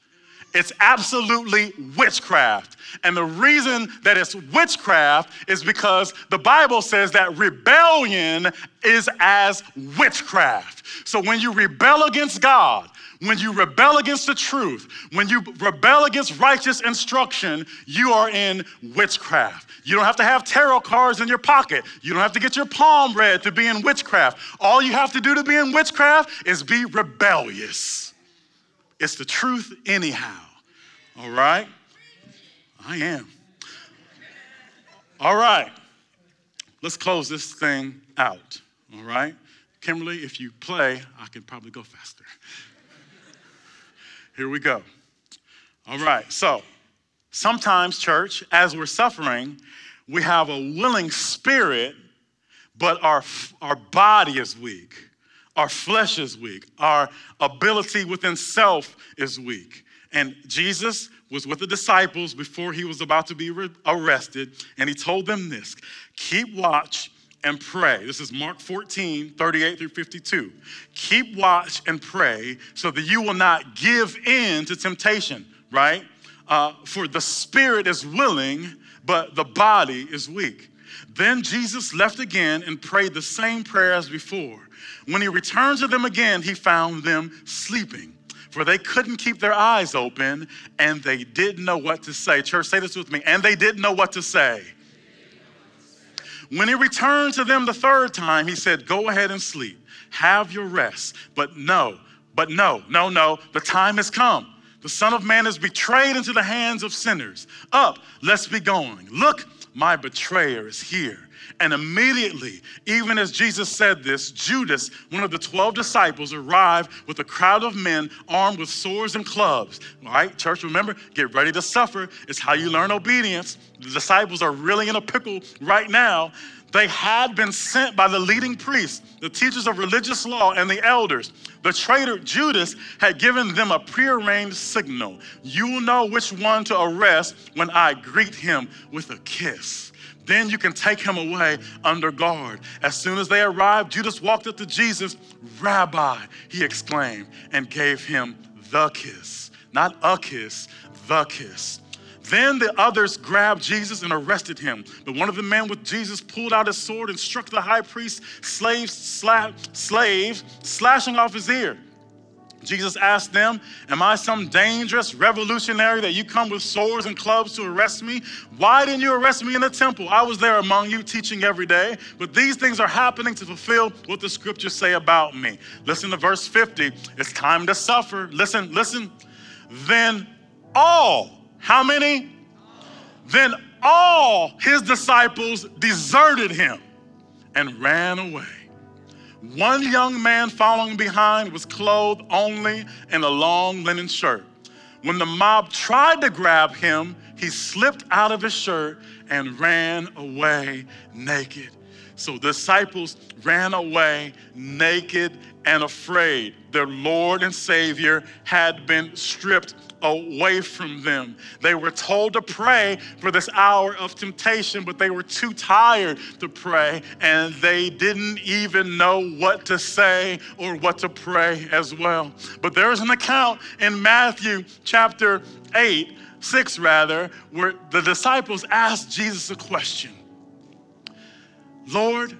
It's absolutely witchcraft. And the reason that it's witchcraft is because the Bible says that rebellion is as witchcraft. So when you rebel against God, when you rebel against the truth, when you rebel against righteous instruction, you are in witchcraft. You don't have to have tarot cards in your pocket. You don't have to get your palm read to be in witchcraft. All you have to do to be in witchcraft is be rebellious. It's the truth, anyhow. All right? I am. All right. Let's close this thing out. All right? Kimberly, if you play, I can probably go faster. Here we go. All right. So, sometimes, church, as we're suffering, we have a willing spirit, but our, our body is weak. Our flesh is weak. Our ability within self is weak. And Jesus was with the disciples before he was about to be re- arrested, and he told them this keep watch and pray. This is Mark 14, 38 through 52. Keep watch and pray so that you will not give in to temptation, right? Uh, for the spirit is willing, but the body is weak. Then Jesus left again and prayed the same prayer as before. When he returned to them again, he found them sleeping, for they couldn't keep their eyes open and they didn't know what to say. Church, say this with me. And they didn't know what to say. When he returned to them the third time, he said, Go ahead and sleep. Have your rest. But no, but no, no, no. The time has come. The Son of Man is betrayed into the hands of sinners. Up, let's be going. Look, my betrayer is here. And immediately, even as Jesus said this, Judas, one of the 12 disciples, arrived with a crowd of men armed with swords and clubs. All right, church, remember, get ready to suffer. It's how you learn obedience. The disciples are really in a pickle right now. They had been sent by the leading priests, the teachers of religious law, and the elders. The traitor Judas had given them a prearranged signal. You will know which one to arrest when I greet him with a kiss. Then you can take him away under guard. As soon as they arrived, Judas walked up to Jesus. Rabbi, he exclaimed, and gave him the kiss. Not a kiss, the kiss. Then the others grabbed Jesus and arrested him. But one of the men with Jesus pulled out his sword and struck the high priest's slave, slap, slave, slashing off his ear. Jesus asked them, Am I some dangerous revolutionary that you come with swords and clubs to arrest me? Why didn't you arrest me in the temple? I was there among you teaching every day. But these things are happening to fulfill what the scriptures say about me. Listen to verse 50. It's time to suffer. Listen, listen. Then all, how many? Then all his disciples deserted him and ran away. One young man following behind was clothed only in a long linen shirt. When the mob tried to grab him, he slipped out of his shirt and ran away naked. So the disciples ran away naked and afraid. Their Lord and Savior had been stripped away from them. They were told to pray for this hour of temptation, but they were too tired to pray, and they didn't even know what to say or what to pray as well. But there's an account in Matthew chapter 8, 6 rather, where the disciples asked Jesus a question Lord,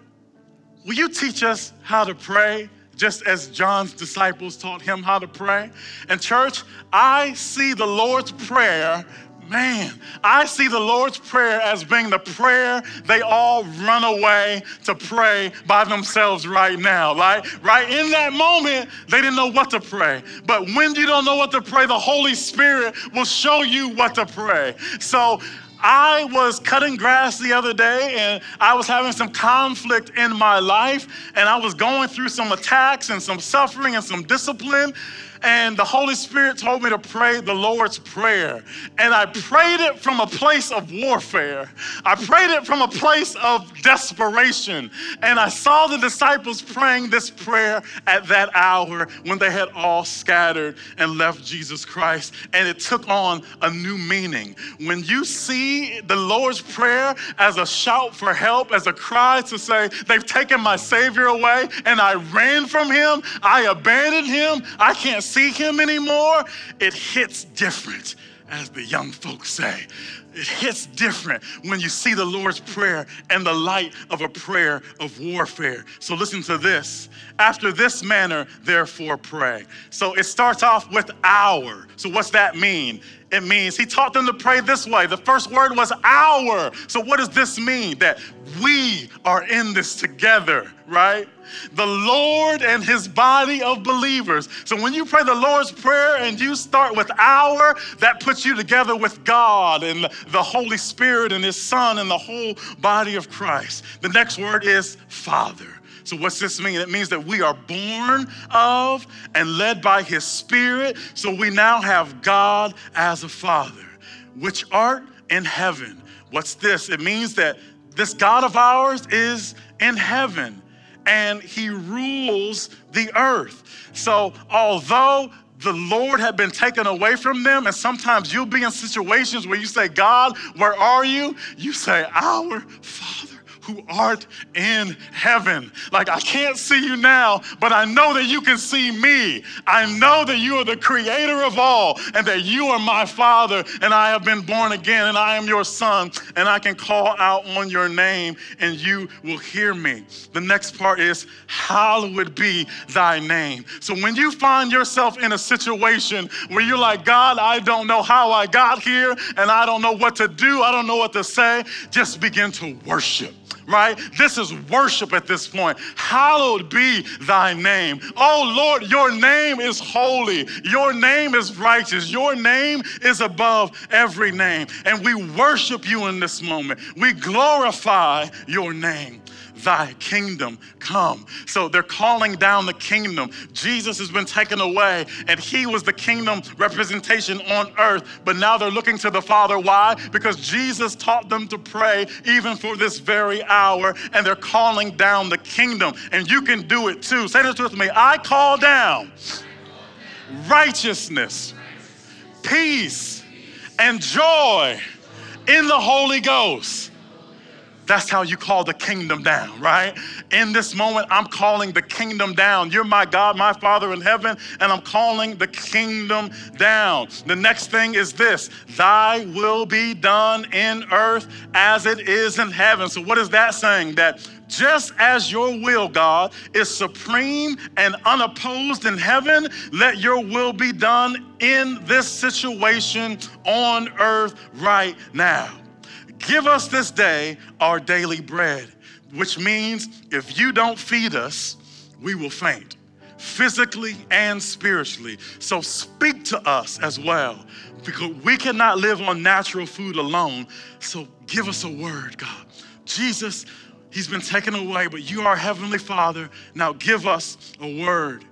will you teach us how to pray? Just as John's disciples taught him how to pray. And, church, I see the Lord's Prayer. Man, I see the Lord's Prayer as being the prayer they all run away to pray by themselves right now. Right? Right in that moment, they didn't know what to pray. But when you don't know what to pray, the Holy Spirit will show you what to pray. So I was cutting grass the other day and I was having some conflict in my life and I was going through some attacks and some suffering and some discipline and the Holy Spirit told me to pray the Lord's Prayer. And I prayed it from a place of warfare. I prayed it from a place of desperation. And I saw the disciples praying this prayer at that hour when they had all scattered and left Jesus Christ. And it took on a new meaning. When you see the Lord's Prayer as a shout for help, as a cry to say, They've taken my Savior away and I ran from Him, I abandoned Him, I can't see him anymore, it hits different, as the young folks say. It hits different when you see the Lord's Prayer and the light of a prayer of warfare. So listen to this. After this manner, therefore, pray. So it starts off with our. So what's that mean? It means he taught them to pray this way. The first word was our. So what does this mean? That we are in this together, right? The Lord and his body of believers. So when you pray the Lord's Prayer and you start with our, that puts you together with God and the Holy Spirit and his Son and the whole body of Christ. The next word is Father. So, what's this mean? It means that we are born of and led by His Spirit. So, we now have God as a Father, which art in heaven. What's this? It means that this God of ours is in heaven and He rules the earth. So, although the Lord had been taken away from them. And sometimes you'll be in situations where you say, God, where are you? You say, Our Father who art in heaven. Like, I can't see you now, but I know that you can see me. I know that you are the creator of all and that you are my father, and I have been born again, and I am your son, and I can call out on your name, and you will hear me. The next part is, Hallowed be thy name. So when you find yourself in a situation where you're like, God, I don't know how I got here, and I don't know what to do, I don't know what to say, just begin to worship right? This is worship at this point. Hallowed be thy name. Oh Lord, your name is holy. Your name is righteous. Your name is above every name. And we worship you in this moment. We glorify your name thy kingdom come. So they're calling down the kingdom. Jesus has been taken away, and he was the kingdom representation on earth. But now they're looking to the Father. Why? Because Jesus taught them to pray even for this very hour, and they're calling down the kingdom. And you can do it too. Say this with me I call down righteousness, peace, and joy in the Holy Ghost. That's how you call the kingdom down, right? In this moment, I'm calling the kingdom down. You're my God, my Father in heaven, and I'm calling the kingdom down. The next thing is this Thy will be done in earth as it is in heaven. So, what is that saying? That just as your will, God, is supreme and unopposed in heaven, let your will be done in this situation on earth right now. Give us this day our daily bread, which means if you don't feed us, we will faint physically and spiritually. So speak to us as well because we cannot live on natural food alone. So give us a word, God. Jesus, He's been taken away, but you are Heavenly Father. Now give us a word.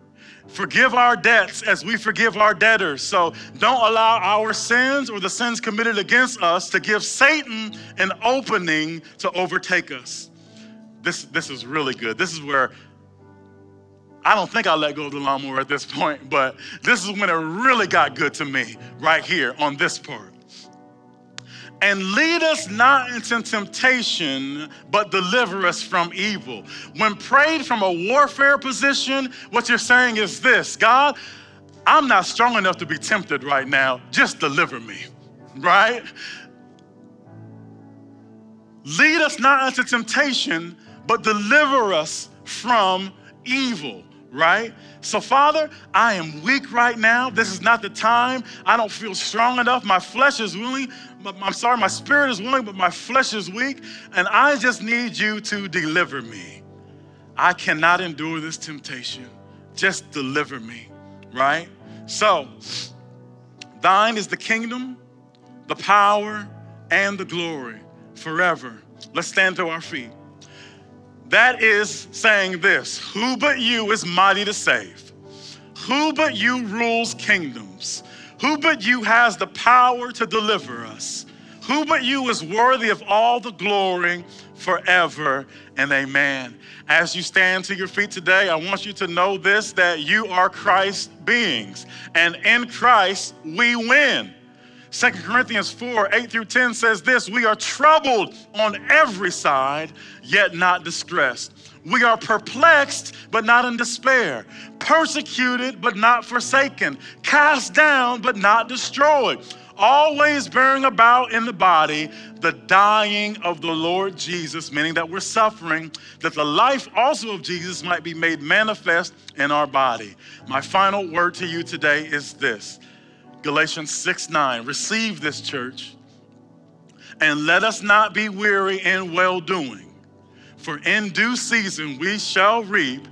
Forgive our debts as we forgive our debtors. So don't allow our sins or the sins committed against us to give Satan an opening to overtake us. This, this is really good. This is where I don't think I let go of the lawnmower at this point, but this is when it really got good to me right here on this part and lead us not into temptation, but deliver us from evil. When prayed from a warfare position, what you're saying is this God, I'm not strong enough to be tempted right now. Just deliver me, right? Lead us not into temptation, but deliver us from evil right? So, Father, I am weak right now. This is not the time. I don't feel strong enough. My flesh is willing. I'm sorry, my spirit is willing, but my flesh is weak. And I just need you to deliver me. I cannot endure this temptation. Just deliver me, right? So, thine is the kingdom, the power, and the glory forever. Let's stand to our feet. That is saying this Who but you is mighty to save? Who but you rules kingdoms? Who but you has the power to deliver us? Who but you is worthy of all the glory forever and amen. As you stand to your feet today, I want you to know this that you are Christ's beings, and in Christ we win. 2 Corinthians 4 8 through 10 says this We are troubled on every side, yet not distressed. We are perplexed, but not in despair, persecuted, but not forsaken, cast down, but not destroyed, always bearing about in the body the dying of the Lord Jesus, meaning that we're suffering, that the life also of Jesus might be made manifest in our body. My final word to you today is this Galatians 6 9. Receive this, church, and let us not be weary in well doing, for in due season we shall reap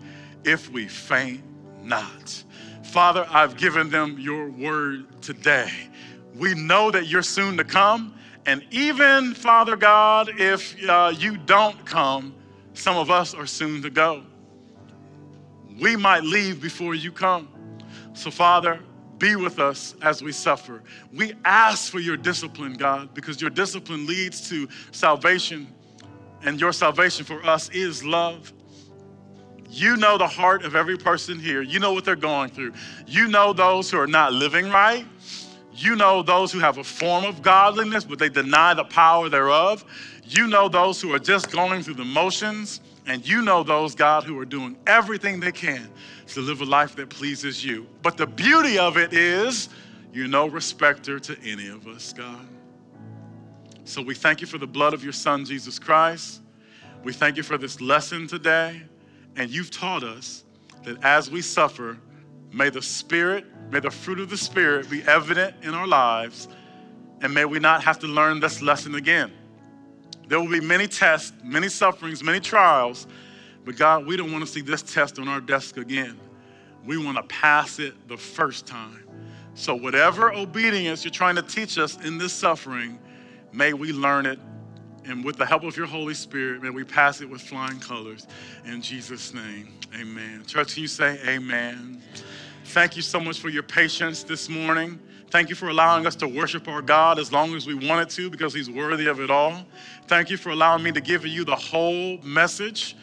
if we faint not. Father, I've given them your word today. We know that you're soon to come. And even, Father God, if uh, you don't come, some of us are soon to go. We might leave before you come. So, Father, be with us as we suffer. We ask for your discipline, God, because your discipline leads to salvation, and your salvation for us is love. You know the heart of every person here. You know what they're going through. You know those who are not living right. You know those who have a form of godliness, but they deny the power thereof. You know those who are just going through the motions. And you know those, God, who are doing everything they can to live a life that pleases you. But the beauty of it is you're no respecter to any of us, God. So we thank you for the blood of your Son, Jesus Christ. We thank you for this lesson today. And you've taught us that as we suffer, may the Spirit, may the fruit of the Spirit be evident in our lives. And may we not have to learn this lesson again. There will be many tests, many sufferings, many trials, but God, we don't want to see this test on our desk again. We want to pass it the first time. So, whatever obedience you're trying to teach us in this suffering, may we learn it. And with the help of your Holy Spirit, may we pass it with flying colors. In Jesus' name, amen. Church, can you say amen? Thank you so much for your patience this morning. Thank you for allowing us to worship our God as long as we wanted to because He's worthy of it all. Thank you for allowing me to give you the whole message.